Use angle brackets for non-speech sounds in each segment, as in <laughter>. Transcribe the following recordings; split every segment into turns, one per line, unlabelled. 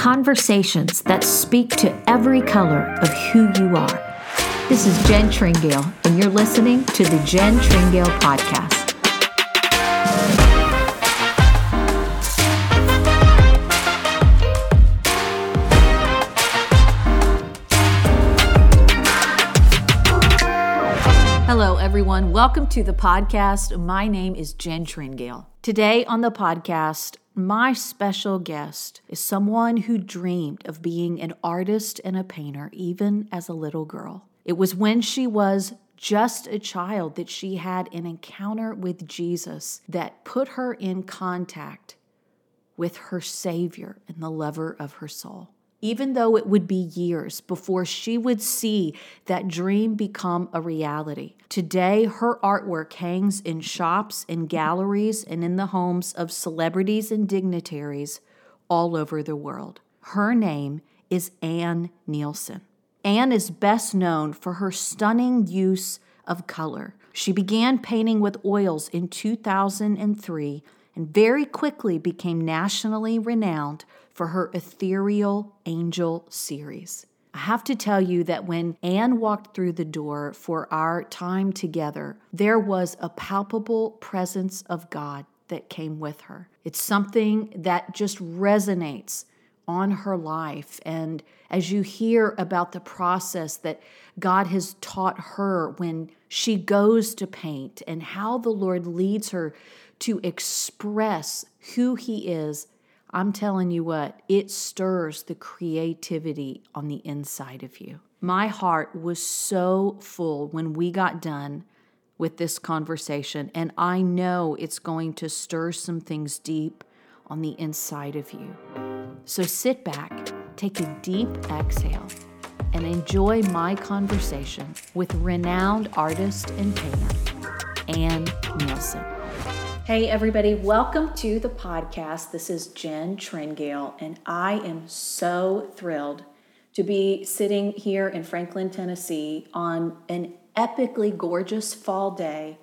conversations that speak to every color of who you are. This is Jen Tringale, and you're listening to the Jen Tringale Podcast. Hello, everyone. Welcome to the podcast. My name is Jen Tringale. Today on the podcast, my special guest is someone who dreamed of being an artist and a painter even as a little girl. It was when she was just a child that she had an encounter with Jesus that put her in contact with her Savior and the lover of her soul even though it would be years before she would see that dream become a reality. Today, her artwork hangs in shops and galleries and in the homes of celebrities and dignitaries all over the world. Her name is Anne Neilson. Anne is best known for her stunning use of color. She began painting with oils in 2003 and very quickly became nationally renowned for her ethereal angel series. I have to tell you that when Anne walked through the door for our time together, there was a palpable presence of God that came with her. It's something that just resonates on her life. And as you hear about the process that God has taught her when she goes to paint and how the Lord leads her to express who He is I'm telling you what, it stirs the creativity on the inside of you. My heart was so full when we got done with this conversation, and I know it's going to stir some things deep on the inside of you. So sit back, take a deep exhale, and enjoy my conversation with renowned artist and painter, Anne Neilson. Hey, everybody, welcome to the podcast. This is Jen Tringale, and I am so thrilled to be sitting here in Franklin, Tennessee on an epically gorgeous fall day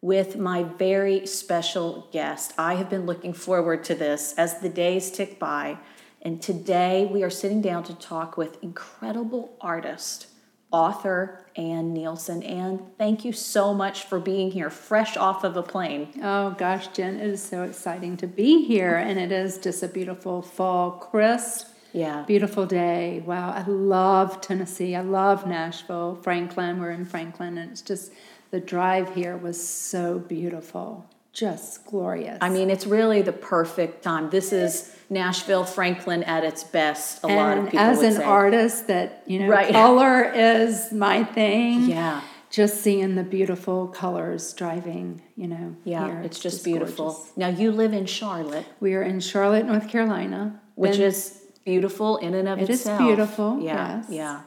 with my very special guest. I have been looking forward to this as the days tick by, and today we are sitting down to talk with incredible artist author Anne Neilson. Anne, thank you so much for being here, fresh off of a plane.
Oh gosh, Jen, it is so exciting to be here, and it is just a beautiful fall, crisp, yeah, beautiful day. Wow, I love Tennessee. I love Nashville, Franklin. We're in Franklin, and it's just the drive here was so beautiful, just glorious.
I mean, it's really the perfect time. This is Nashville Franklin at its best.
A and lot of people as an
say.
artist, that you know, right. color is my thing.
Yeah,
just seeing the beautiful colors driving, you know.
Yeah, here, it's, it's, just, just beautiful. Gorgeous. Now you live in Charlotte.
We are in Charlotte, North Carolina,
which Been, is beautiful in and of
it
itself.
It is beautiful.
Yeah,
yes.
yeah.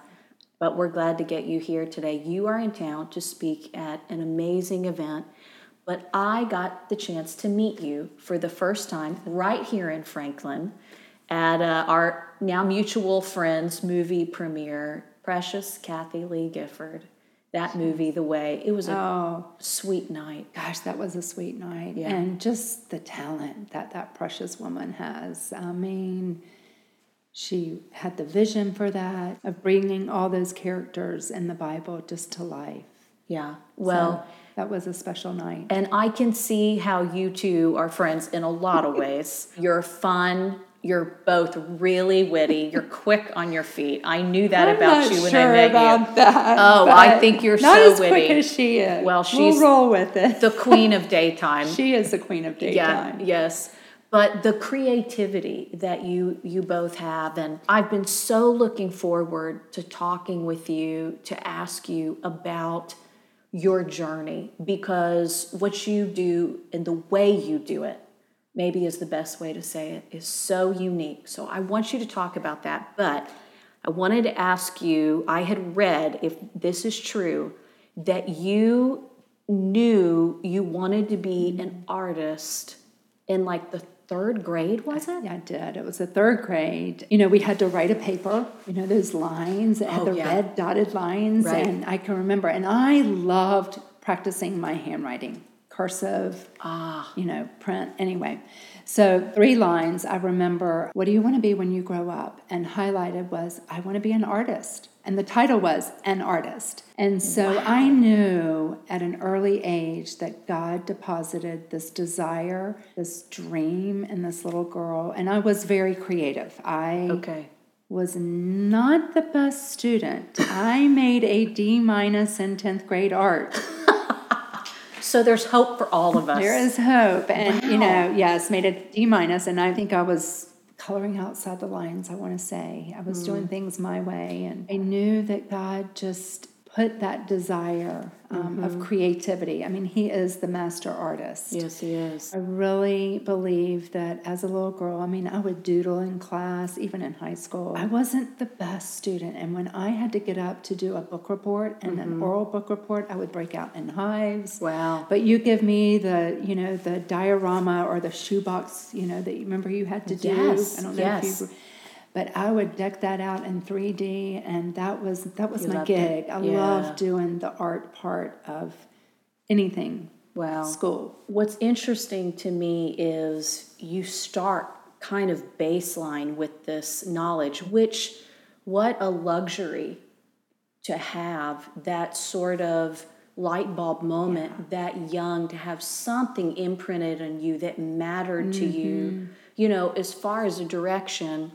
But we're glad to get you here today. You are in town to speak at an amazing event but I got the chance to meet you for the first time right here in Franklin at uh, our now mutual friends movie premiere, Precious Kathie Lee Gifford. That movie, The Way, it was a oh, sweet night.
Gosh, that was a sweet night. Yeah. And just the talent that that precious woman has. I mean, she had the vision for that, of bringing all those characters in the Bible just to life.
Yeah. Well, so,
that was a special night.
And I can see how you two are friends in a lot of <laughs> ways. You're fun. You're both really witty. You're <laughs> quick on your feet. I knew that
I'm
about you when
sure
I met
about
you.
That,
oh, I think you're
not
so
as
witty.
quick as she is.
Well, she's
we'll roll with it.
the queen of <laughs> daytime.
she is the queen of daytime.
Yeah. Yes but the creativity that you you both have and I've been so looking forward to talking with you to ask you about your journey because what you do and the way you do it, maybe is the best way to say it, is so unique. So I want you to talk about that. But I wanted to ask you I had read, if this is true, that you knew you wanted to be an artist in like the third grade, was it?
Yeah, I did. It was the third grade. You know, we had to write a paper, you know, those lines, and oh, the yeah. red dotted lines. Right. And I can remember, and I loved practicing my handwriting. Cursive,
ah.
you know, print. Anyway, so three lines I remember, what do you want to be when you grow up? And highlighted was, I want to be an artist. And the title was An Artist. And so wow. I knew at an early age that God deposited this desire, this dream in this little girl. And I was very creative. I
okay.
was not the best student. I made a D minus in 10th grade art.
So there's hope for all of us.
There is hope. And, wow. you know, yes, made a D minus. And I think I was coloring outside the lines, I want to say. I was mm. doing things my way. And I knew that God just put that desire um, mm-hmm. of creativity. I mean, he is the master artist.
Yes, he is.
I really believe that as a little girl, I mean, I would doodle in class, even in high school. I wasn't the best student. And when I had to get up to do a book report and mm-hmm. an oral book report, I would break out in hives.
Wow.
But you give me the, you know, the diorama or the shoebox, you know, that you remember you had to do.
Yes.
I don't
know yes.
if you but I would deck that out in 3D, and that was that was you my gig. It. I yeah. love doing the art part of anything.
Wow.
School.
What's interesting to me is you start kind of baseline with this knowledge, which what a luxury to have that sort of light bulb moment yeah. that young to have something imprinted on you that mattered mm-hmm. to you mm-hmm. you know as far as a direction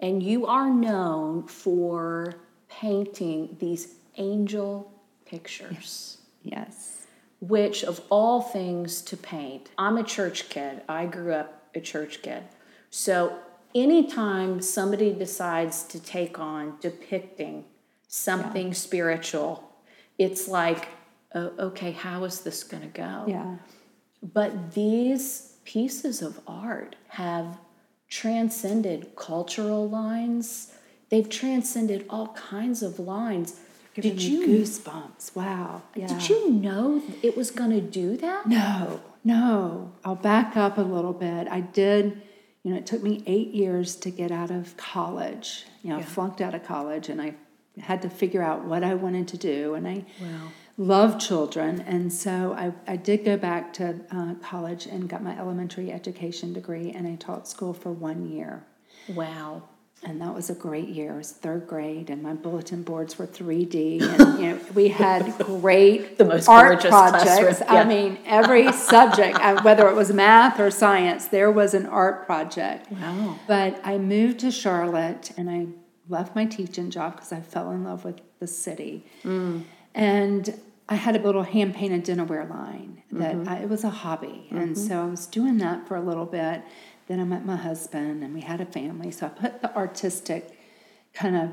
and you are known for painting these angel pictures.
Yes.
Which, of all things to paint, I'm a church kid. I grew up a church kid. So, anytime somebody decides to take on depicting something yeah. spiritual, it's like, oh, okay, how is this going to go?
Yeah.
But these pieces of art have transcended cultural lines. They've transcended all kinds of lines.
Did you goosebumps? Wow.
Yeah. Did you know it was going to do that?
No, no. I'll back up a little bit. I did, you know, it took me eight years to get out of college. You know, yeah. I flunked out of college and I had to figure out what I wanted to do. And I wow love children, and so I, I did go back to uh, college and got my elementary education degree, and I taught school for one year.
Wow.
And that was a great year. It was third grade, and my bulletin boards were 3D. And you know, we had <laughs> great
the most
art projects. Yeah. I mean, every subject, uh, whether it was math or science, there was an art project.
Wow.
But I moved to Charlotte, and I left my teaching job because I fell in love with the city. Mm. And I had a little hand painted dinnerware line that mm-hmm. I, it was a hobby. Mm-hmm. And so I was doing that for a little bit. Then I met my husband and we had a family. So I put the artistic kind of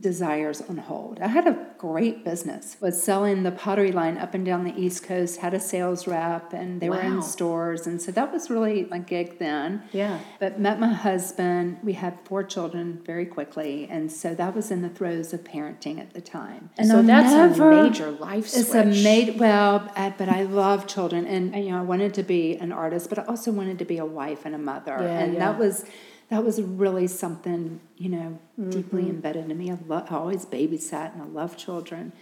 desires on hold. I had a great business. Was selling the pottery line up and down the East Coast, had a sales rep and they wow. were in stores and so that was really my gig then.
Yeah.
But met my husband, we had four children very quickly and so that was in the throes of parenting at the time.
And so i that's never, a major life switch.
It's a made well, but I love children and you know I wanted to be an artist but I also wanted to be a wife and a mother yeah, and yeah. that was that was really something you know mm-hmm. deeply embedded in me. I, lo- I, always babysat and I love children.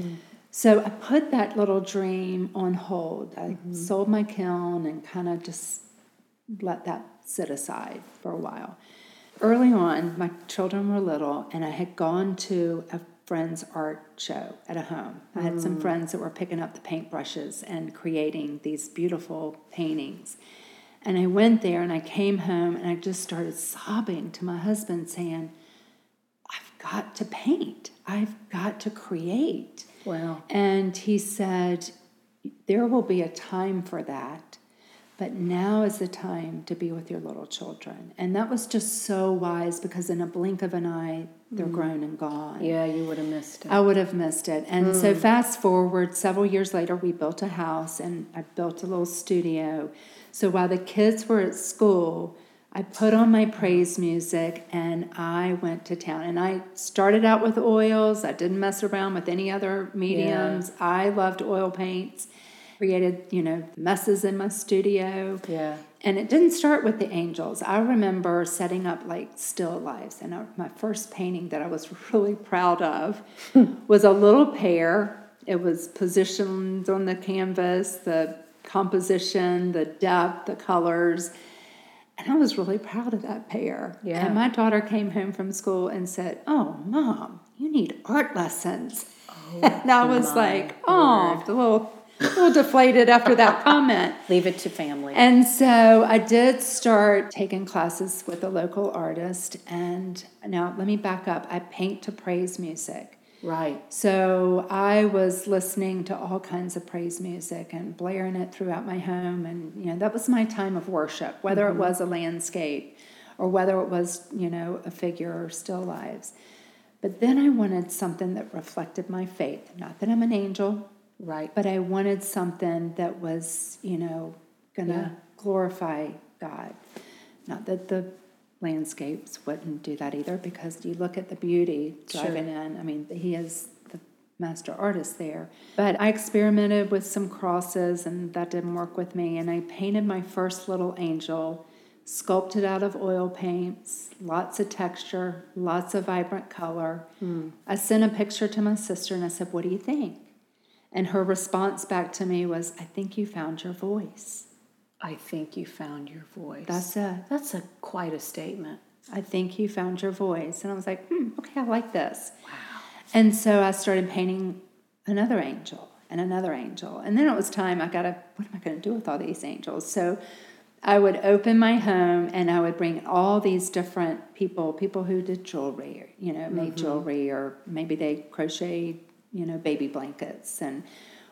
Mm-hmm. So I put that little dream on hold. I mm-hmm. sold my kiln and kind of just let that sit aside for a while. Early on, my children were little, and I had gone to a friend's art show at a home. I had some mm. friends that were picking up the paintbrushes and creating these beautiful paintings. And I went there and I came home and I just started sobbing to my husband, saying, I've got to paint. I've got to create.
Wow.
And he said, There will be a time for that, but now is the time to be with your little children. And that was just so wise because in a blink of an eye, they're mm. grown and gone.
Yeah, you would have missed it.
I would have missed it. And mm. so, fast forward several years later, we built a house and I built a little studio so while the kids were at school, I put on my praise music and I went to town. And I started out with oils. I didn't mess around with any other mediums. Yeah. I loved oil paints. Created, you know, messes in my studio.
Yeah.
And it didn't start with the angels. I remember setting up like still lifes. And uh, my first painting that I was <laughs> really proud of hmm. was a little pear. It was positioned on the canvas. The composition, the depth, the colors. And I was really proud of that pear. Yeah. And my daughter came home from school and said, Oh, mom, you need art lessons. Oh, <laughs> and I was like, Oh, the little a little deflated after that <laughs> comment.
Leave it to family.
And so I did start taking classes with a local artist. And now let me back up. I paint to praise music.
Right.
So I was listening to all kinds of praise music and blaring it throughout my home. And, you know, that was my time of worship, whether mm-hmm. it was a landscape or whether it was, you know, a figure or still lives. But then I wanted something that reflected my faith. Not that I'm an angel,
Right.
But I wanted something that was, you know, going to yeah. glorify God. Not that the landscapes wouldn't do that either, because you look at the beauty driving sure. in. I mean, he is the master artist there. But I experimented with some crosses, and that didn't work with me. And I painted my first little angel, sculpted out of oil paints, lots of texture, lots of vibrant color. Mm. I sent a picture to my sister, and I said, What do you think? And her response back to me was, I think you found your voice.
I think you found your voice.
That's a
That's a quite a statement.
I think you found your voice. And I was like, hmm, okay, I like this.
Wow.
And so I started painting another angel and another angel. And then it was time, I got to, what am I going to do with all these angels? So I would open my home and I would bring all these different people, people who did jewelry, you know, made mm-hmm. jewelry, or maybe they crocheted you know, baby blankets. And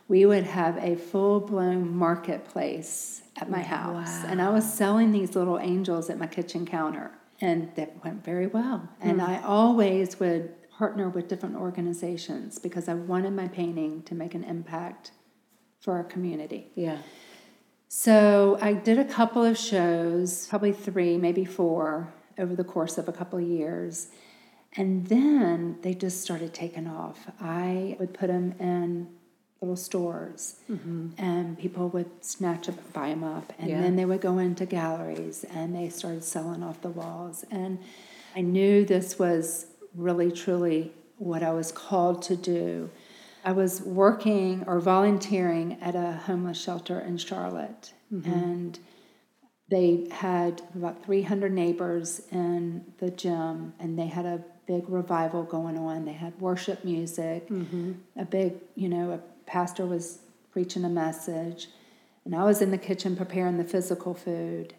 we would have a full blown marketplace at my house. Wow. And I was selling these little angels at my kitchen counter. And that went very well. Mm. And I always would partner with different organizations because I wanted my painting to make an impact for our community.
Yeah.
So I did a couple of shows, probably three, maybe four, over the course of a couple of years. And then they just started taking off. I would put them in little stores, mm-hmm. and people would snatch them, buy them up, and yeah. then they would go into galleries, and they started selling off the walls. And I knew this was really, truly what I was called to do. I was working or volunteering at a homeless shelter in Charlotte, mm-hmm. and they had about 300 neighbors in the gym, and they had a big revival going on. They had worship music, mm-hmm. a big, you know, a pastor was preaching a message, and I was in the kitchen preparing the physical food.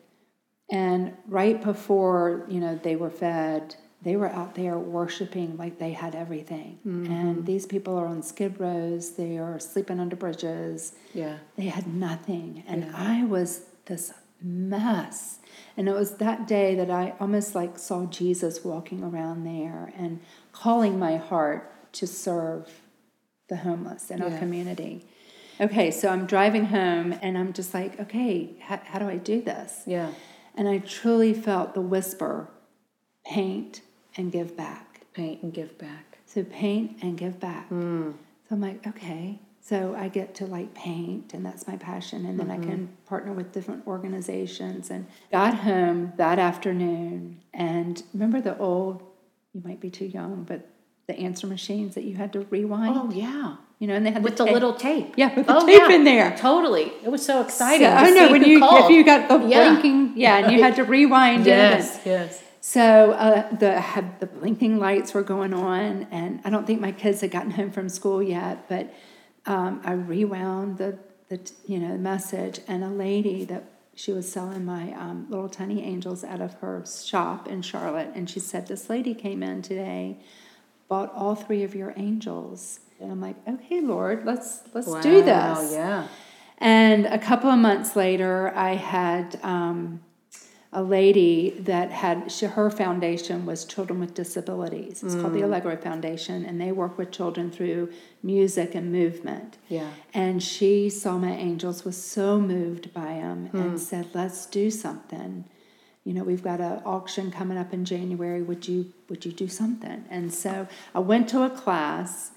And right before, you know, they were fed, they were out there worshiping like they had everything. Mm-hmm. And these people are on skid rows, they are sleeping under bridges.
Yeah.
They had nothing. And yeah. I was this mess. And it was that day that I almost like saw Jesus walking around there and calling my heart to serve the homeless in yeah. our community. Okay, so I'm driving home and I'm just like, okay, how, how do I do this?
Yeah.
And I truly felt the whisper paint and give back.
Paint and give back.
So paint and give back. Mm. So I'm like, okay, so I get to like paint, and that's my passion. And then mm-hmm. I can partner with different organizations. And got home that afternoon, and remember the old, you might be too young, but the answer machines that you had to rewind.
Oh yeah.
You know, and they had
with
the,
the little tape.
Yeah, with the oh, tape
yeah.
in there.
Totally. It was so exciting. So,
I know when you called. if you got the yeah. blinking, yeah, and you had to rewind
yes,
it.
Yes, yes.
So uh, the the blinking lights were going on, and I don't think my kids had gotten home from school yet, but um, I rewound the, the you know message, and a lady that she was selling my um, little tiny angels out of her shop in Charlotte, and she said this lady came in today, bought all three of your angels, and I'm like, okay, Lord, let's let's wow, do this.
Yeah.
And a couple of months later, I had um, a lady that had she, her foundation was children with disabilities. It's mm. called the mm. Allegro Foundation, and they work with children through music and movement.
Yeah.
And she saw my angels, was so moved by them, mm. and said, "Let's do something." You know, we've got an auction coming up in January. Would you would you do something? And so I went to a class,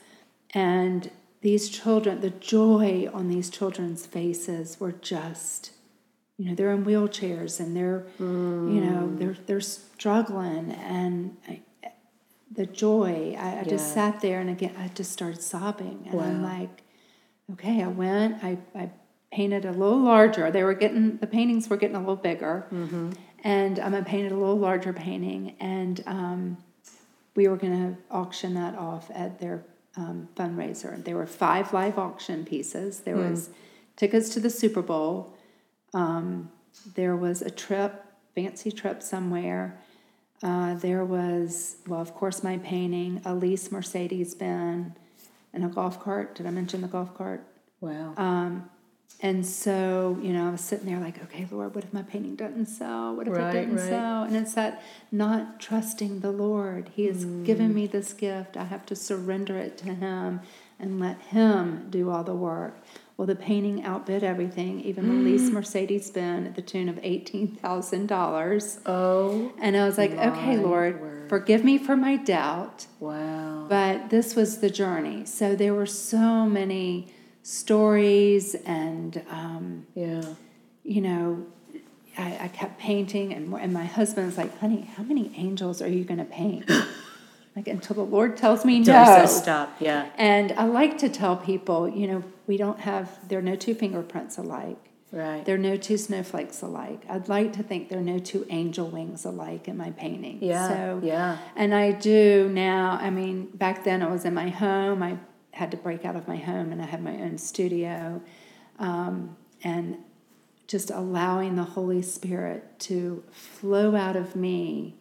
and these children, the joy on these children's faces were just you know they're in wheelchairs and they're mm. you know mm. they're they're struggling and I, the joy I, I yeah. just sat there and again I just started sobbing and wow. I'm like okay I went I, I painted a little larger. They were getting the paintings were getting a little bigger, mm-hmm. and um, I painted a little larger painting, and um, we were going to auction that off at their um, fundraiser. There were five live auction pieces. There mm. was tickets to the Super Bowl. Um, there was a trip, fancy trip somewhere. Uh, there was, well, of course, my painting, a lease Mercedes Benz, and a golf cart. Did I mention the golf cart?
Wow.
Um, and so, you know, I was sitting there like, okay, Lord, what if my painting doesn't sell? What if right, it didn't right. sell? And it's that not trusting the Lord. He has mm. given me this gift. I have to surrender it to Him and let Him do all the work. Well, the painting outbid everything, even the lease Mercedes Benz at the tune of $18,000.
Oh.
And I was like, okay, Lord, word. forgive me for my doubt.
Wow.
But this was the journey. So there were so many stories and um,
yeah
you know I, I, kept painting and, and my husband was like honey how many angels are you going to paint <laughs> like until the lord tells me
no stop yeah
and i like to tell people you know we don't have there are no two fingerprints alike
Right.
There are no two snowflakes alike. I'd like to think there are no two angel wings alike in my painting.
Yeah. So, yeah.
And I do now. I mean, back then I was in my home. I had to break out of my home and I had my own studio. Um, and just allowing the Holy Spirit to flow out of me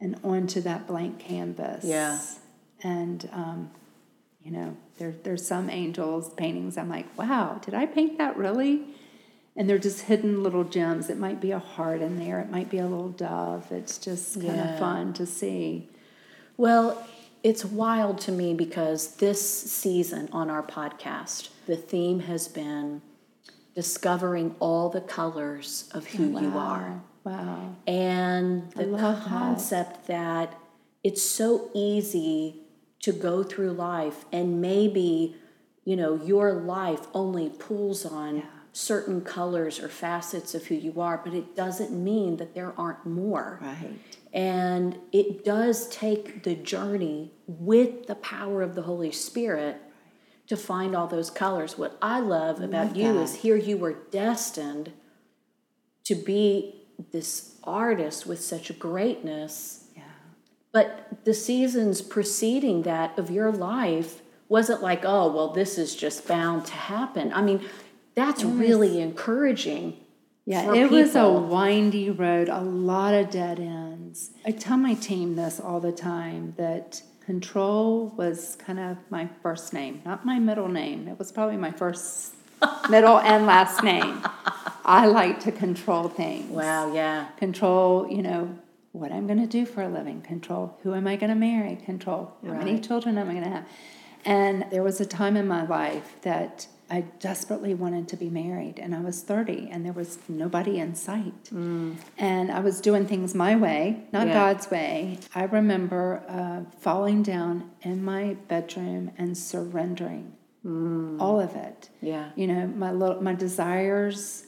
and onto that blank canvas.
Yeah.
And, um, you know, there, there's some angels paintings. I'm like, wow, did I paint that really? And they're just hidden little gems. It might be a heart in there. It might be a little dove. It's just kind yeah. of fun to see.
Well, it's wild to me because this season on our podcast, the theme has been discovering all the colors of who
wow.
you are.
Wow.
And the concept that. that it's so easy to go through life and maybe, you know, your life only pulls on yeah. certain colors or facets of who you are, but it doesn't mean that there aren't more.
Right.
And it does take the journey with the power of the Holy Spirit to find all those colors. What I love about love you that. is here you were destined to be this artist with such greatness.
Yeah.
But the seasons preceding that of your life wasn't like, oh, well, this is just bound to happen. I mean, that's really encouraging
yeah, it people. was a windy road, a lot of dead ends. I tell my team this all the time that control was kind of my first name, not my middle name. It was probably my first middle and last name. I like to control things.
Wow, yeah.
Control, you know, what I'm going to do for a living, control who am I going to marry, control how right. many children am I going to have. And there was a time in my life that I desperately wanted to be married, and I was 30, and there was nobody in sight. Mm. And I was doing things my way, not yeah. God's way. I remember uh, falling down in my bedroom and surrendering mm. all of it.
Yeah.
You know, my little, my desires,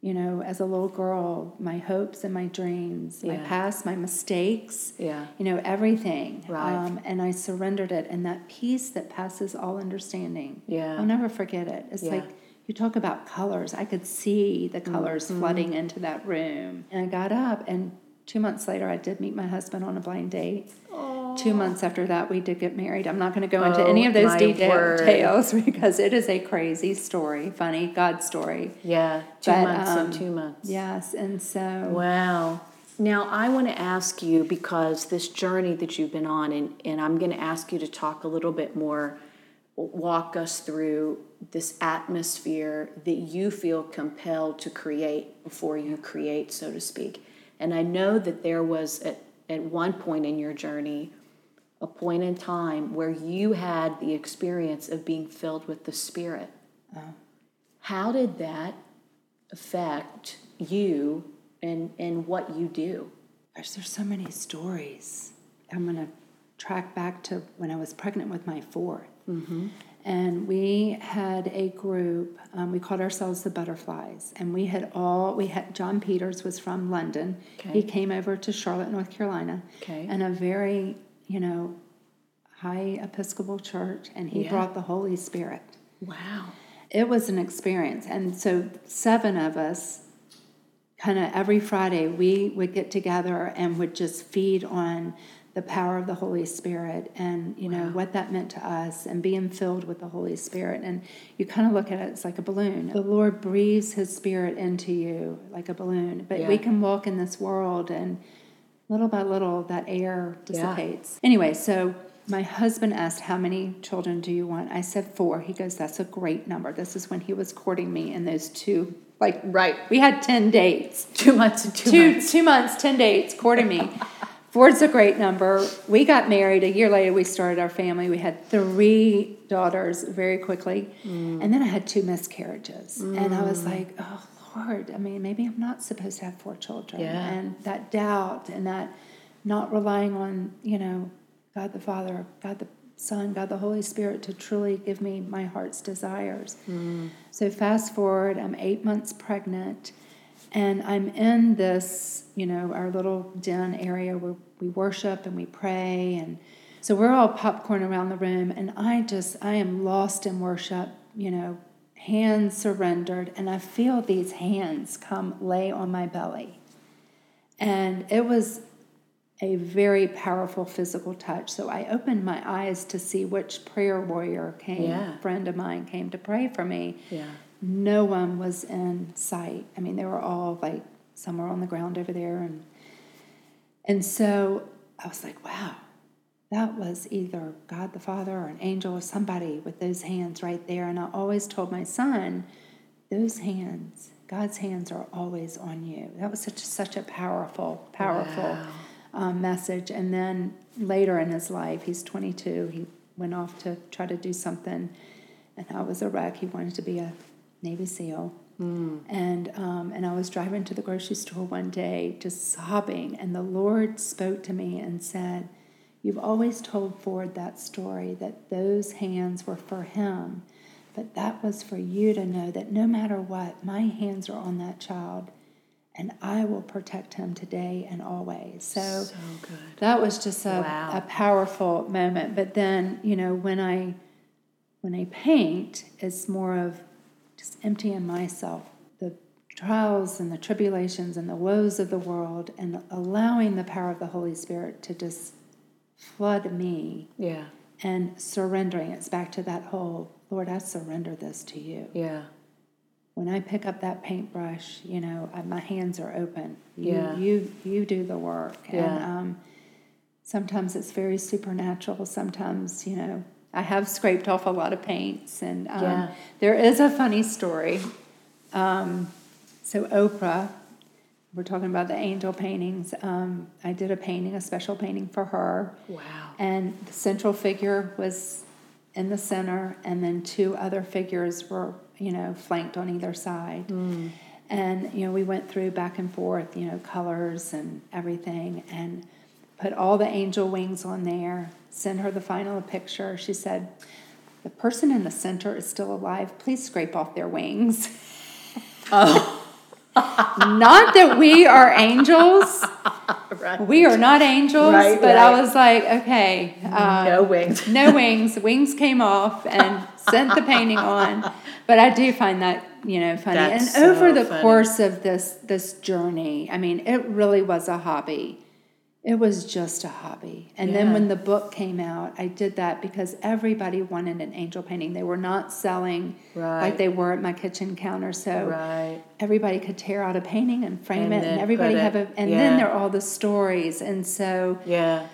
you know, as a little girl, my hopes and my dreams, yeah. my past, my mistakes,
yeah.
you know, everything.
Right. Um,
and I surrendered it. And that peace that passes all understanding,
yeah.
I'll never forget it. It's yeah. like you talk about colors. I could see the colors mm-hmm. flooding into that room. And I got up, and two months later, I did meet my husband on a blind date. Two months after that, we did get married. I'm not going to go into oh, any of those details <laughs> because it is a crazy story, funny God story.
Yeah, two but, months um, two months.
Yes, and so.
Wow. Now, I want to ask you because this journey that you've been on, and, and I'm going to ask you to talk a little bit more, walk us through this atmosphere that you feel compelled to create before you create, so to speak. And I know that there was at, at one point in your journey a point in time where you had the experience of being filled with the Spirit. Oh. How did that affect you and, and what you do?
Gosh, there's so many stories. I'm going to track back to when I was pregnant with my 4th mm-hmm. And we had a group, um, we called ourselves the Butterflies. And we had all, we had, John Peters was from London. Okay. He came over to Charlotte, North Carolina.
Okay.
And a very you know, high Episcopal church, and he yeah. brought the Holy Spirit.
Wow.
it was an experience. And so, seven of us, kind of every Friday, we would get together and would just feed on the power of the Holy Spirit and you know wow. what that meant to us and being filled with the Holy Spirit and you kind of look at it it's like a balloon. The Lord breathes his spirit into you like a balloon. But yeah. we can walk in this world and little by little that air dissipates. Yeah. Anyway, so my husband asked how many children do you want? I said 4. He goes that's a great number. This is when he was courting me in those two like
right.
We had 10 dates.
2 months and 2
two,
months.
2 months, 10 dates courting me. <laughs> Four's a great number. We got married. A year later, we started our family. We had three daughters very quickly. Mm. And then I had two miscarriages. Mm. And I was mm. like, oh, Lord, I mean, maybe I'm not supposed to have four children.
Yeah.
And that doubt and that not relying on, you know, God the Father, God the Son, God the Holy Spirit to truly give me my heart's desires. Mm. So fast forward, I'm eight months pregnant and I'm in this, you know, our little den area where we worship and we pray. And so we're all popcorn around the room. And I just, I am lost in worship, you know, hands surrendered. And I feel these hands come lay on my belly. And it was a very powerful physical touch. So I opened my eyes to see which prayer warrior came, yeah. friend of mine came to pray for me.
Yeah
no one was in sight. I mean, they were all like somewhere on the ground over there, and and so I was like, wow, that was either God the Father or an angel or somebody with those hands right there. And I always told my son, those hands, God's hands are always on you. That was such such a powerful, powerful wow. um, message. And then later in his life, he's 22. He went off to try to do something, and I was a wreck. He wanted to be a Navy SEAL. Mm. And um, and I was driving to the grocery store one day, just sobbing, and the Lord spoke to me and said, "You've always told Ford that story that those hands were for him, but that was for you to know that no matter what, my hands are on that child." and I will protect him today and always. So,
so
that was just a,
wow.
a powerful moment. But then, you know, when I when I paint, it's more of just emptying myself, the trials and the tribulations and the woes of the world, and allowing the power of the Holy Spirit to just flood me.
Yeah.
And surrendering. It's back to that whole Lord, I surrender this to you.
Yeah.
When I pick up that paintbrush, you know, I, my hands are open. You,
yeah.
You you do the work.
Yeah.
And um, sometimes it's very supernatural. Sometimes, you know, I have scraped off a lot of paints, and um,
yeah.
there is a funny story. Um, so Oprah, we're talking about the angel paintings. Um, I did a painting, a special painting for her.
Wow!
And the central figure was in the center, and then two other figures were, you know, flanked on either side.
Mm.
And you know, we went through back and forth, you know, colors and everything, and put all the angel wings on there send her the final picture. She said, The person in the center is still alive. Please scrape off their wings. <laughs>
Oh. <laughs>
not that we are angels. <laughs> Right. We are not angels,
right,
but
right.
I was like, okay.
Um, no wings.
no wings. Wings came off and sent the painting on. But I do find that, you know, funny.
That's
and over
so
the
funny.
course of this this journey, I mean, it really was a hobby. It was just a hobby. And
yeah.
then when the book came out, I did that because everybody wanted an angel painting. They were not selling
right.
like they were at my kitchen counter. So
right.
everybody could tear out a painting and frame
and
it and everybody have a and
yeah.
then there are all the stories. And so
Yeah.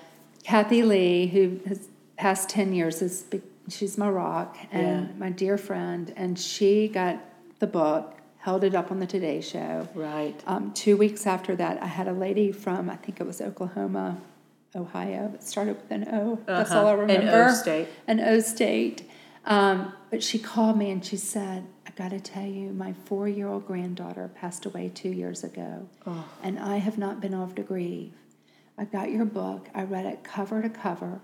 Kathie Lee, who has past 10 years is she's my rock and
Yeah.
my dear friend and she got the book held it up on the Today Show.
Right.
Um, two weeks after that, I had a lady from, I think it was Oklahoma, Ohio, it started with an O. That's all I
Uh-huh.
remember.
An O state.
An O state. Um, but she called me and she said, I got to tell you, my four year old granddaughter passed away two years ago,
Oh.
and I have not been able to grieve. I got your book, I read it cover to cover,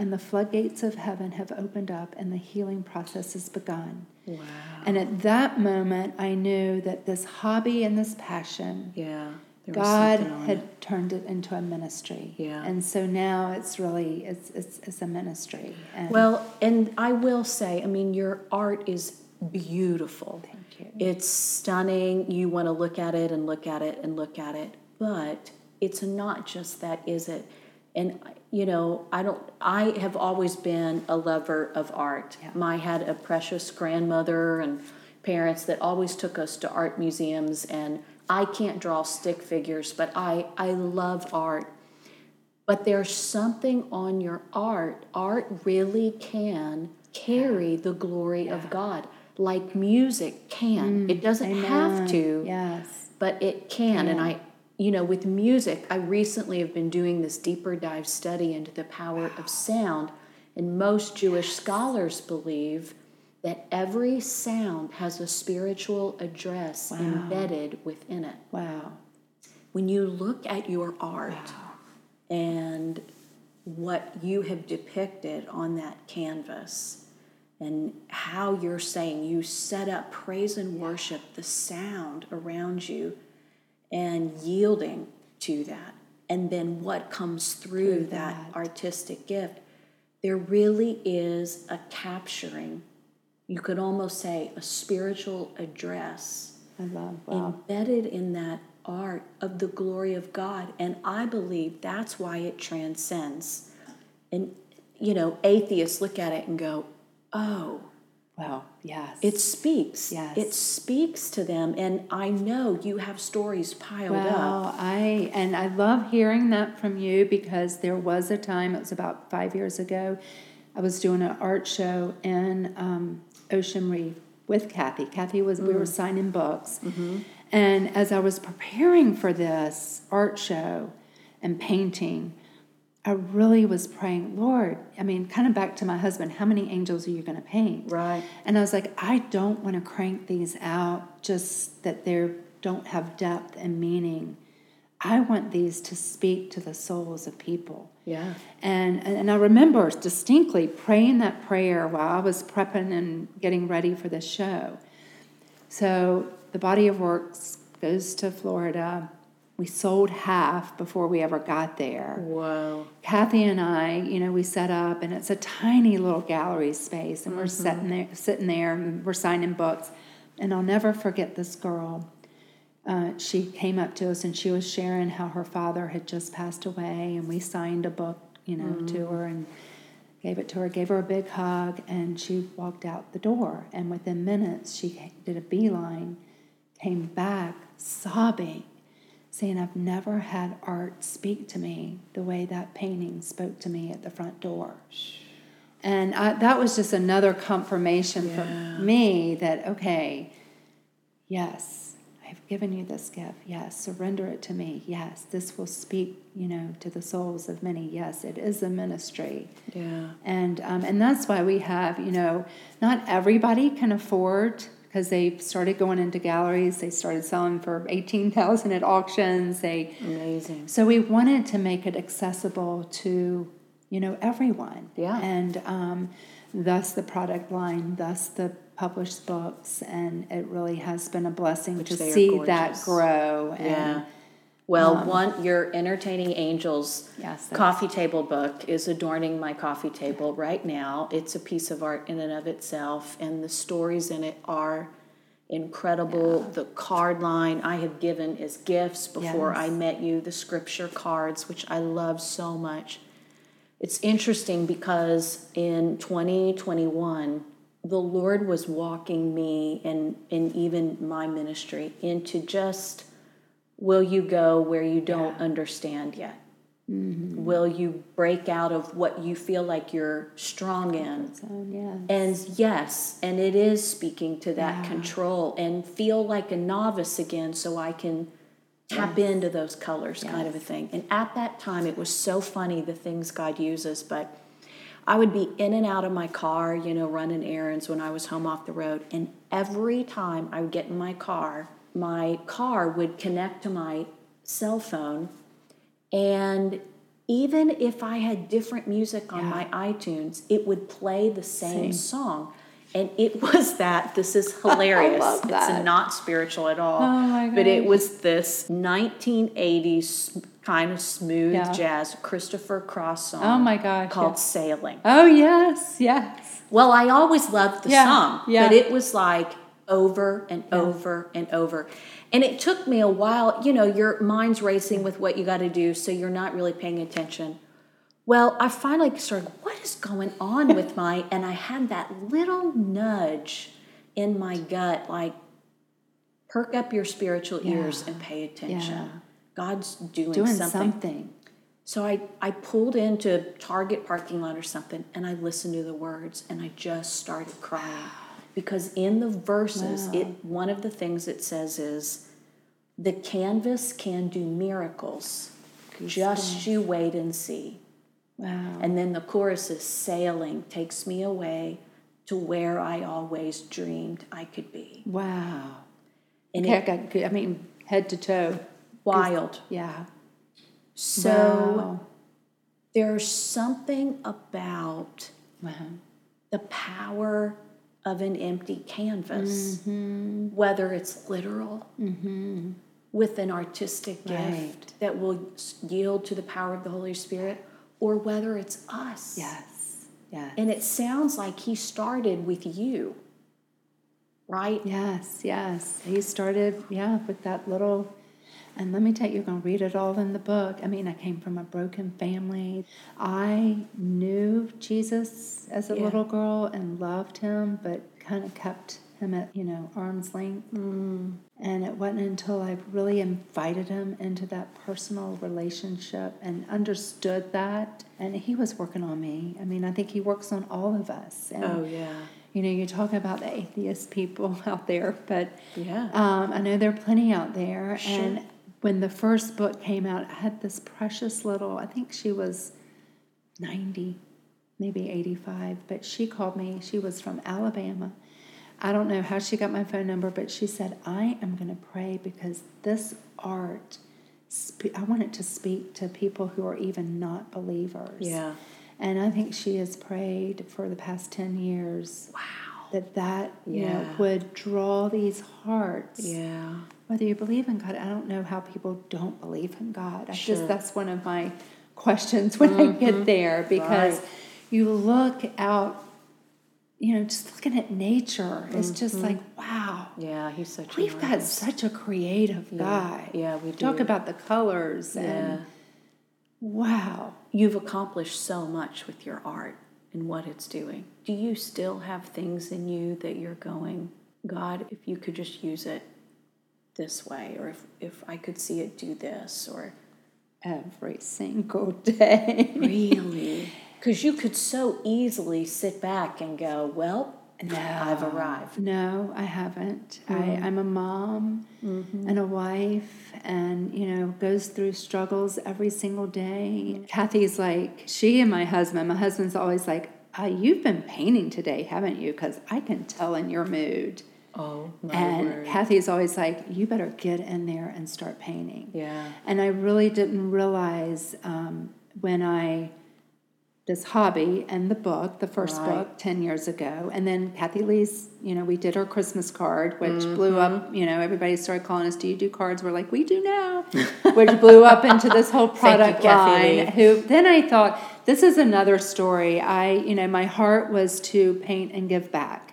and the floodgates of heaven have opened up and the healing process has begun.
Wow.
And at that moment, I knew that this hobby and this passion,
yeah,
God had
it.
turned it into a ministry.
Yeah.
And so now it's really it's it's, it's a ministry. And
Well, and I will say, I mean, your art is beautiful.
Thank you.
It's stunning. You want to look at it and look at it and look at it. But it's not just that, is it? And you know, I don't I have always been a lover of art. Yeah. I had a precious grandmother and parents that always took us to art museums and I can't draw stick figures, but I I love art. But there's something on your art. Art really can carry the glory yeah. of God like music can. Mm, it doesn't have to.
Yes.
But it can. And I you know, with music, I recently have been doing this deeper dive study into the power wow. of sound. And most Jewish scholars believe that every sound has a spiritual address wow. embedded within it.
Wow.
When you look at your art wow. and what you have depicted on that canvas and how you're saying you set up praise and worship, the sound around you and yielding to that. And then what comes through, that. that artistic gift, there really is a capturing, you could almost say a spiritual address
I love, wow.
embedded in that art of the glory of God. And I believe that's why it transcends. And, you know, atheists look at it and go, oh,
Wow, yes.
It speaks.
Yes.
It speaks to them. And I know you have stories piled
well,
up.
I and I love hearing that from you because there was a time, it was about five years ago, I was doing an art show in um, Ocean Reef with Kathie. Kathie was, mm. we were mm. signing books. Mm-hmm. And as I was preparing for this art show and painting, I really was praying, Lord, I mean, kind of back to my husband, how many angels are you going to paint?
Right.
And I was like, I don't want to crank these out just that they don't have depth and meaning. I want these to speak to the souls of people.
Yeah.
And and I remember distinctly praying that prayer while I was prepping and getting ready for the show. So the body of works goes to Florida we sold half before we ever got there.
Wow.
Kathie and I, you know, we set up and it's a tiny little gallery space and mm-hmm. we're sitting there sitting there and we're signing books. And I'll never forget this girl. Uh, she came up to us and she was sharing how her father had just passed away and we signed a book, you know, mm-hmm. to her and gave it to her, gave her a big hug, and she walked out the door. And within minutes, she did a beeline, came back sobbing saying, I've never had art speak to me the way that painting spoke to me at the front door. And I, that was just another confirmation yeah. for me that, okay, yes, I've given you this gift. Yes, surrender it to me. Yes, this will speak, you know, to the souls of many. Yes, it is a ministry.
Yeah.
And um, and that's why we have, you know, not everybody can afford because they started going into galleries. They started selling for eighteen thousand at auctions. They
amazing.
So we wanted to make it accessible to you know everyone.
Yeah.
And um, thus the product line, thus the published books, and it really has been a blessing Which to see that grow. And,
yeah. Well, um, one your entertaining angels
yes,
coffee table book is adorning my coffee table right now. It's a piece of art in and of itself, and the stories in it are incredible. Yeah. The card line I have given as gifts before yes. I met you, the scripture cards, which I love so much. It's interesting because in 2021, the Lord was walking me and, and even my ministry into just Will you go where you don't yeah. understand yet? Mm-hmm. Will you break out of what you feel like you're strong in?
yes.
And yes, and it is speaking to that yeah. control and feel like a novice again so I can tap yes. into those colors, yes. kind of a thing. And at that time, it was so funny the things God uses, but I would be in and out of my car, you know, running errands when I was home off the road. And every time I would get in my car, my car would connect to my cell phone and even if I had different music on yeah. my iTunes, it would play the same, same. song. And it <laughs> was that, this is <laughs> hilarious. It's not spiritual at all.
Oh
but it was this 1980s kind of smooth yeah. jazz Christopher Cross song.
Oh my God.
Called Sailing.
Oh, yes, yes.
Well, I always loved the yeah, song, but it was like over and yeah. over and over. And it took me a while, you know, your mind's racing with what you got to do, so you're not really paying attention. Well, I finally started, what is going on <laughs> with my, and I had that little nudge in my gut, like, perk up your spiritual ears and pay attention. God's doing,
doing
something.
something.
So I, I pulled into Target parking lot or something and I listened to the words and I just started crying. Because in the verses, wow. it one of the things it says is the canvas can do miracles. Just you wait and see.
Wow.
And then the chorus is sailing takes me away to where I always dreamed I could be.
Wow. And okay, it, I, got, I mean, head to toe
wild.
Yeah.
So wow. there's something about wow. the power of an empty canvas, mm-hmm. whether it's literal mm-hmm. with an artistic right. gift that will yield to the power of the Holy Spirit, or whether it's us.
Yes. Yes.
And it sounds like he started with you, right?
Yes, yes. He started, yeah, with that little and let me tell you, you're going to read it all in the book. I mean, I came from a broken family. I knew Jesus as a yeah. little girl and loved him, but kind of kept him at, you know, arm's length. Mm. And it wasn't until I really invited him into that personal relationship and understood that. And he was working on me. I mean, I think he works on all of us. And,
oh, yeah
you know, you talk about the atheist people <laughs> out there, but
yeah,
um, I know there are plenty out there, sure. and when the first book came out, I had this precious little, I think she was 90, maybe 85, but she called me. She was from Alabama. I don't know how she got my phone number, but she said, I am going to pray because this art, I want it to speak to people who are even not believers.
Yeah.
And I think she has prayed for the past 10 years.
Wow.
That that you yeah. know, would draw these hearts.
Yeah
whether you believe in God, I don't know how people don't believe in God. I sure. just that's one of my questions when mm-hmm. I get mm-hmm. there because right. you look out, you know, just looking at nature. It's mm-hmm. just like wow.
Yeah, he's such.
A We've got such a creative
yeah.
guy.
Yeah, we do.
Talk about the colors yeah. and wow.
You've accomplished so much with your art and what it's doing. Do you still have things in you that you're going, God, if you could just use it this way or if, if I could see it do this or
every single <laughs> day.
really? Because you could so easily sit back and go, well, no, I've arrived.
No, I haven't. Mm-hmm. I, I'm a mom mm-hmm. and a wife and, you know, goes through struggles every single day. Mm-hmm. Kathie's like, she and my husband, my husband's always like, uh, you've been painting today, haven't you? Because I can tell in your mood.
Oh,
and
word.
Kathie's always like, "You better get in there and start painting."
Yeah.
And I really didn't realize um, when I this hobby and the book, the first right. book, ten years ago, and then Kathie Lee's. You know, we did her Christmas card, which mm-hmm. blew up. You know, everybody started calling us, "Do you do cards?" We're like, "We do now," <laughs> which blew up into this whole <laughs> product you, line. Who then I thought this is another story. I, you know, my heart was to paint and give back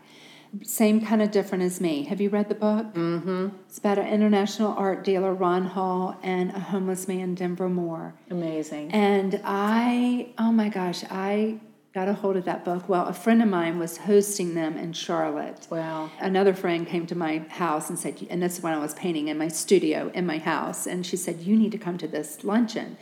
same kind of different as me. Have you read the book?
Mm-hmm.
It's about an international art dealer, Ron Hall, and a homeless man, Denver Moore.
Amazing.
And I, oh my gosh, I got a hold of that book. Well, a friend of mine was hosting them in Charlotte.
Wow.
Another friend came to my house and said, and this is when I was painting in my studio in my house, and she said, You need to come to this luncheon.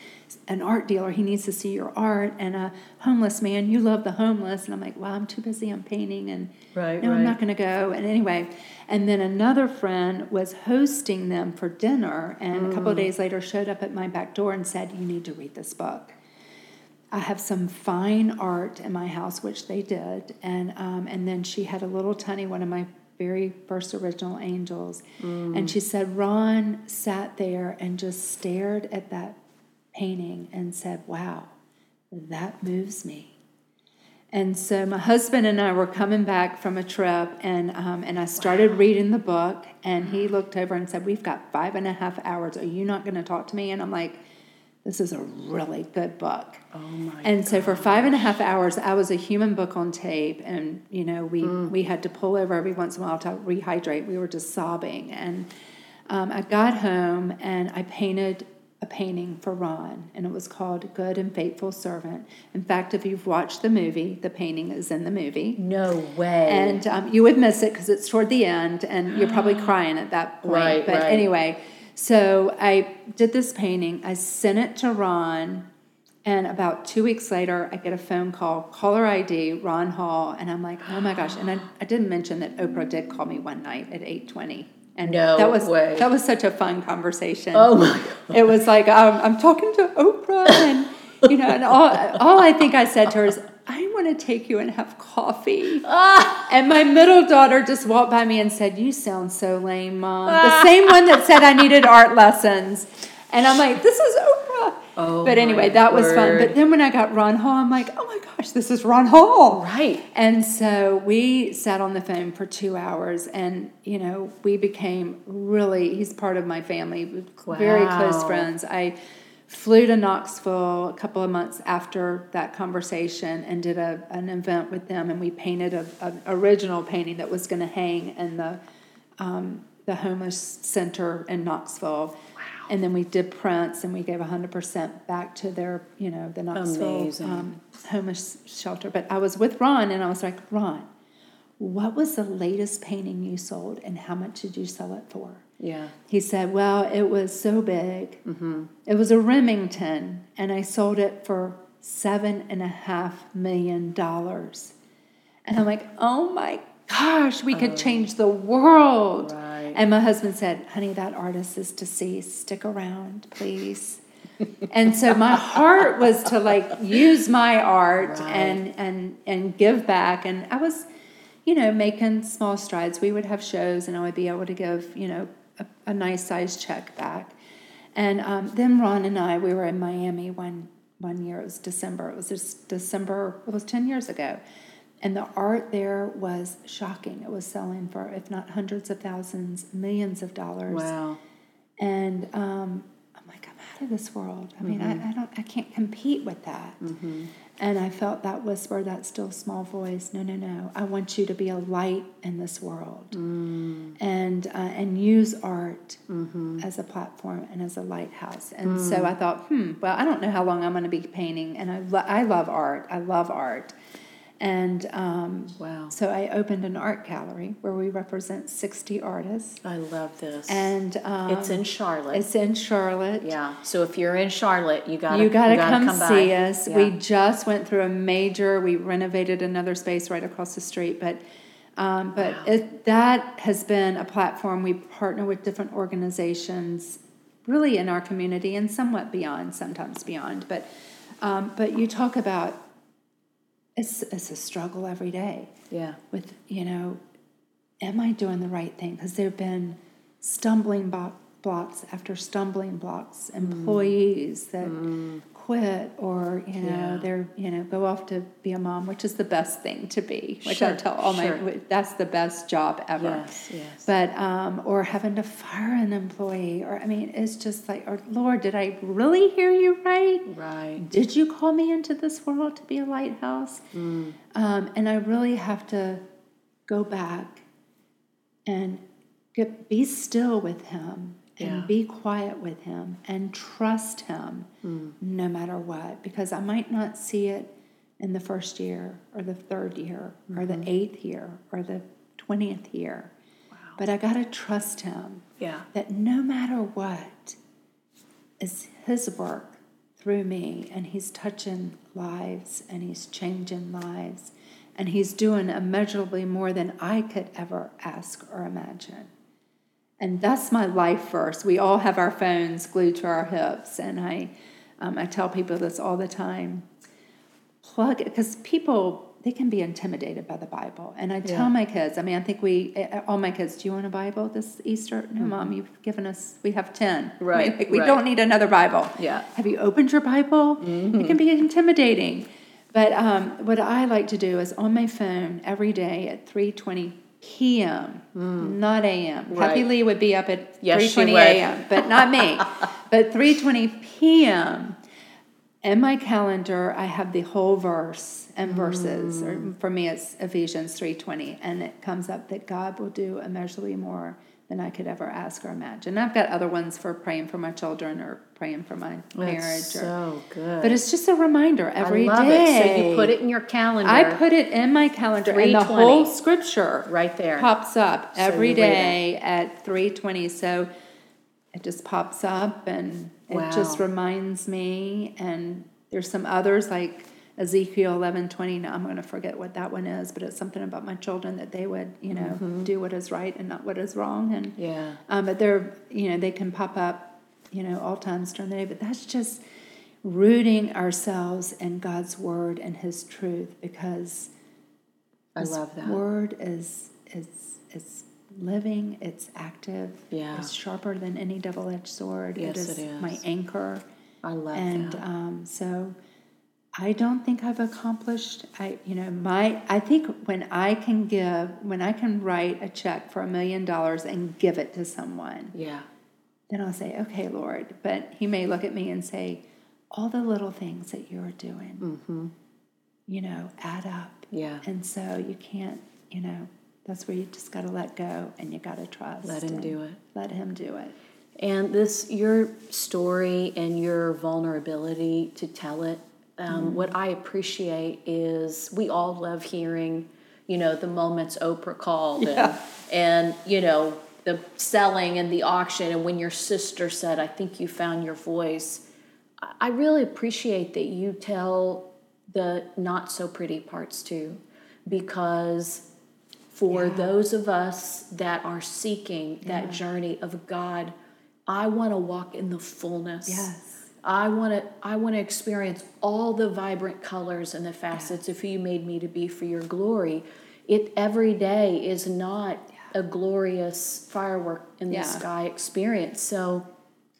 An art dealer, he needs to see your art, and a homeless man, you love the homeless. And I'm like, Well, I'm too busy, I'm painting, and
right,
no,
right.
I'm not going to go. And anyway, and then another friend was hosting them for dinner, and mm. a couple of mm. days later showed up at my back door and said, You need to read this book. I have some fine art in my house, which they did, and um, and then she had a little tiny one of my very first original angels, mm. and she said Ron sat there and just stared at that painting and said, "Wow, that moves me." And so my husband and I were coming back from a trip, and um, and I started wow. reading the book, and he looked over and said, "We've got five and a half hours. Are you not going to talk to me?" And I'm like this is a really good book.
Oh my!
And gosh. so for five and a half hours, I was a human book on tape, and you know we mm. we had to pull over every once in a while to rehydrate. We were just sobbing, and um, I got home and I painted a painting for Ron, and it was called Good and Faithful Servant. In fact, if you've watched the movie, the painting is in the movie.
No way.
And um, you would miss it because it's toward the end, and you're probably <gasps> crying at that point.
Right,
but
right.
anyway, so I did this painting, I sent it to Ron. And about two weeks later, I get a phone call, caller ID, Ron Hall, and I'm like, oh my gosh! And I, I didn't mention that Oprah did call me one night at eight twenty,
and no
that was
way.
that was such a fun conversation.
Oh my god!
It was like um, I'm talking to Oprah, and you know, and all all I think I said to her is, "I want to take you and have coffee." Ah. And my middle daughter just walked by me and said, "You sound so lame, mom." Ah. The same one that said I needed art lessons, and I'm like, "This is Oprah."
Oh,
but anyway, that
word.
was fun. But then when I got Ron Hall, I'm like, oh my gosh, this is Ron Hall.
Right.
And so we sat on the phone for two hours and, you know, we became really, he's part of my family, wow. very close friends. I flew to Knoxville a couple of months after that conversation and did a, an event with them and we painted a, an original painting that was going to hang in the, um, the homeless center in Knoxville and then we did prints and we gave 100% back to their, you know, the Knoxville um, homeless shelter. But I was with Ron and I was like, Ron, what was the latest painting you sold and how much did you sell it for?
Yeah.
He said, well, it was so big. Mm-hmm. It was a Remington and I sold it for seven and a half million dollars. And I'm like, oh my gosh, we could oh. change the world.
Right.
And my husband said, honey, that artist is deceased. Stick around, please. and so my heart was to like use my art right. and and and give back and i was you know making small strides we would have shows and i would be able to give you know a, a nice size check back and um, then ron and i we were in miami one one year it was december it was just december it was 10 years ago and the art there was shocking. It was selling for, if not hundreds of thousands, millions of dollars.
Wow.
And um, I'm like, I'm out of this world. I mean, mm-hmm. I, I, don't, I can't compete with that.
Mm-hmm.
And I felt that whisper, that still small voice. No, no, no. I want you to be a light in this world,
mm.
and uh, and use art
mm-hmm.
as a platform and as a lighthouse. And mm. so I thought, hmm. Well, I don't know how long I'm going to be painting, and I lo- I love art. I love art. And um,
wow.
so I opened an art gallery where we represent 60 artists.
I love this.
And um,
it's in Charlotte.
It's in Charlotte.
Yeah. So if you're in Charlotte, you got
you got to come,
come
see
by.
us. Yeah. We just went through a major. We renovated another space right across the street, but. Um, but wow. it, that has been a platform. We partner with different organizations, really in our community and somewhat beyond, sometimes beyond. But um, but you talk about it's it's a struggle every day.
Yeah.
With you know, am I doing the right thing? Because there've been stumbling blocks after stumbling blocks, mm. employees mm. that mm quit or you know yeah. they're you know go off to be a mom which is the best thing to be which
sure.
i tell all
sure.
my that's the best job ever
yes, yes.
but um or having to fire an employee or i mean it's just like or lord did i really hear you right
right
did you call me into this world to be a lighthouse
mm.
um, and i really have to go back and get be still with him and yeah. be quiet with him and trust him
mm.
no matter what because i might not see it in the first year or the third year mm-hmm. or the mm-hmm. eighth year or the 20th year
wow.
but i got to trust him
yeah
that no matter what is his work through me and he's touching lives and he's changing lives and he's doing immeasurably more than i could ever ask or imagine and that's my life verse. We all have our phones glued to our hips, and I, um, I tell people this all the time. Plug it because people they can be intimidated by the Bible, and I tell yeah. my kids. I mean, I think we eh, eh, all my kids. Do you want a Bible this Easter? No, mm-hmm. mom. You've given us. We have ten. <laughs>
Right.
Like, we
right.
don't need another Bible.
Yeah.
Have you opened your Bible?
Mm-hmm.
It can be intimidating. But um, what I like to do is on my phone every day at three twenty p.m., mm. not a.m.
Right.
Kathie Lee would be up at
yes,
3:20 a.m., but not me. <laughs> But 3:20 p.m. in my calendar, I have the whole verse and verses. Or
Mm.
for me, it's Ephesians 3:20, and it comes up that God will do immeasurably more than I could ever ask or imagine. I've got other ones for praying for my children or praying for my marriage.
That's
or,
so good.
but it's just a reminder every day.
I love it. So you put it in your calendar.
I put it in my calendar, and the whole scripture
Right there.
pops up every
it.
day at three twenty. So it just pops up, and it just reminds me. And there's some others like Ezekiel eleven twenty. Now I'm going to forget what that one is, but it's something about my children that they would, you know, do what is right and not what is wrong. And
Mm-hmm. Yeah.
um, but they're, you know, they can pop up, you know, all times during the day. But that's just rooting ourselves in God's word and His truth because
I
His
love that.
word is is is living. It's active.
Yeah.
it's sharper than any double-edged sword.
Yes,
it is,
it is.
my anchor.
I love
and
that.
um, so I don't think I've accomplished. I, you know, my. I think when I can give, when I can write a check for a million dollars and give it to someone,
yeah.
then I'll say, "Okay, Lord." But He may look at me and say, "All the little things that you're doing,
Mm-hmm.
you know, add up."
Yeah.
And so you can't, you know, that's where you just got to let go and you got to trust.
Let him do it.
Let Him do it.
And this, your story and your vulnerability to tell it, um, what I appreciate is we all love hearing, you know, the moments Oprah called
Yeah.
and, and, you know, the selling and the auction. And when your sister said, I think you found your voice, I- really appreciate that you tell the not so pretty parts too, because for
Yeah.
those of us that are seeking that journey of God, I want to walk in the fullness.
Yes.
I want to I want to experience all the vibrant colors and the facets of who you made me to be for your glory. It every day is not a glorious firework in the
Yeah.
sky experience. So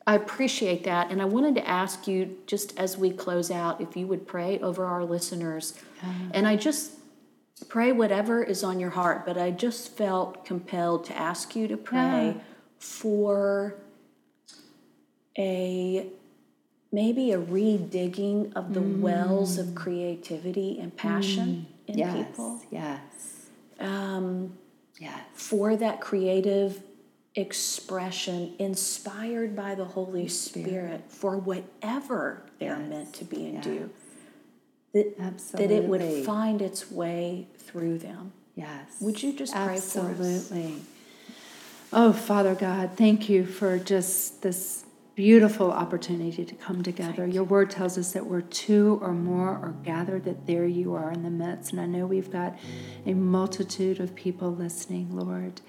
I appreciate that and I wanted to ask you just as we close out if you would pray over our listeners. And I just pray whatever is on your heart, but I just felt compelled to ask you to pray
Yeah.
for a maybe a redigging of the wells of creativity and passion in
Yes.
people
Yes.
um,
Yes.
for that creative expression inspired by the Holy Spirit, for whatever they're
Yes.
meant to be and
Yeah.
do. That, that it would find its way through them.
Yes.
Would you just pray for us?
Absolutely. Oh, Father God, thank you for just this beautiful opportunity to come together. Your word tells us that where two or more are gathered, that there you are in the midst. And I know we've got a multitude of people listening, Lord.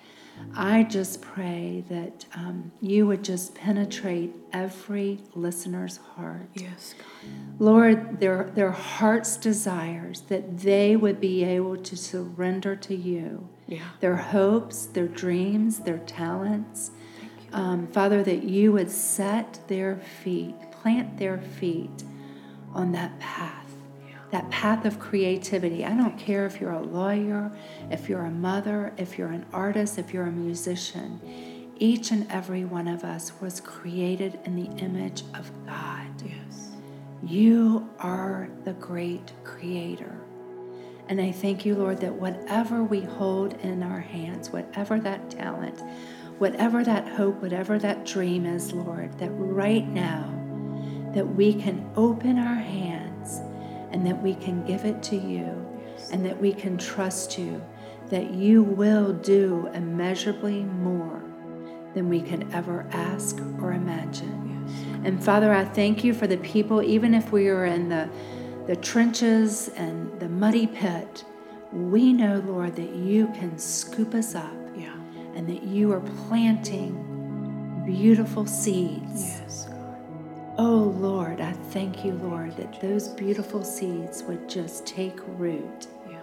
I just pray that um, you would just penetrate every listener's heart.
Yes, God.
Lord, their, their heart's desires that they would be able to surrender to you.
Yeah.
Their hopes, their dreams, their talents. Um, Father, that you would set their feet, plant their feet on that path, that path of creativity. I don't care if you're a lawyer, if you're a mother, if you're an artist, if you're a musician. Each and every one of us was created in the image of God.
Yes.
You are the great creator. And I thank you, Lord, that whatever we hold in our hands, whatever that talent, whatever that hope, whatever that dream is, Lord, that right now, that we can open our hands and that we can give it to you and that we can trust you that you will do immeasurably more than we could ever ask or imagine. And Father, I thank you for the people, even if we are in the, the trenches and the muddy pit, we know, Lord, that you can scoop us up. And that you are planting beautiful seeds.
Yes, God.
Oh, Lord, I thank you, Lord, that those beautiful seeds would just take root
Yeah.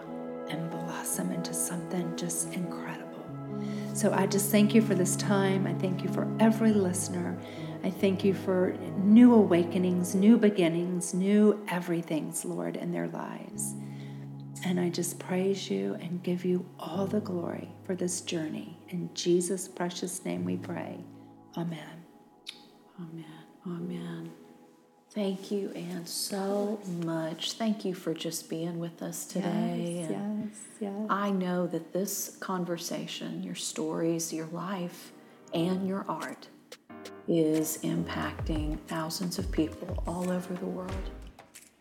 and blossom into something just incredible. So I just thank you for this time. I thank you for every listener. I thank you for new awakenings, new beginnings, new everythings, Lord, in their lives. And I just praise you and give you all the glory for this journey. In Jesus' precious name we pray. Amen.
Amen. Amen. Thank you, Anne, so much. Thank you for just being with us today.
Yes, yes, yes.
I know that this conversation, your stories, your life, and your art is impacting thousands of people all over the world.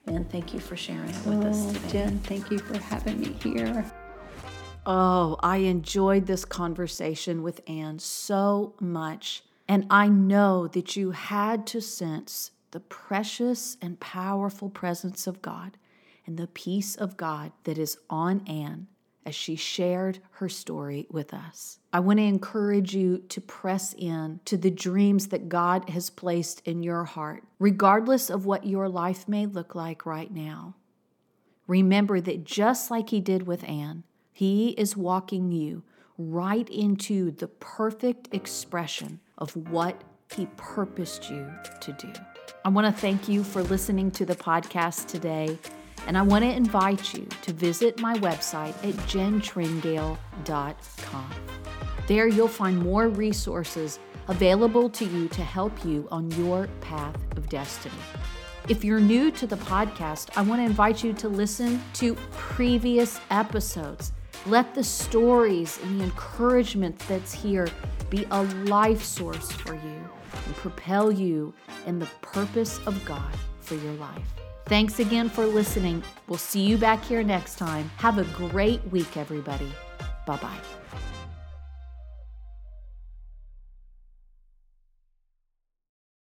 And thank you for sharing it with
oh,
us today.
Jen, thank you for having me here.
Oh, I enjoyed this conversation with Anne so much. And I know that you had to sense the precious and powerful presence of God and the peace of God that is on Anne as she shared her story with us. I want to encourage you to press in to the dreams that God has placed in your heart, regardless of what your life may look like right now. Remember that just like He did with Anne, He is walking you right into the perfect expression of what He purposed you to do. I want to thank you for listening to the podcast today. And I want to invite you to visit my website at jentringale.com. There you'll find more resources available to you to help you on your path of destiny. If you're new to the podcast, I want to invite you to listen to previous episodes. Let the stories and the encouragement that's here be a life source for you and propel you in the purpose of God for your life. Thanks again for listening. We'll see you back here next time. Have a great week, everybody. Bye bye.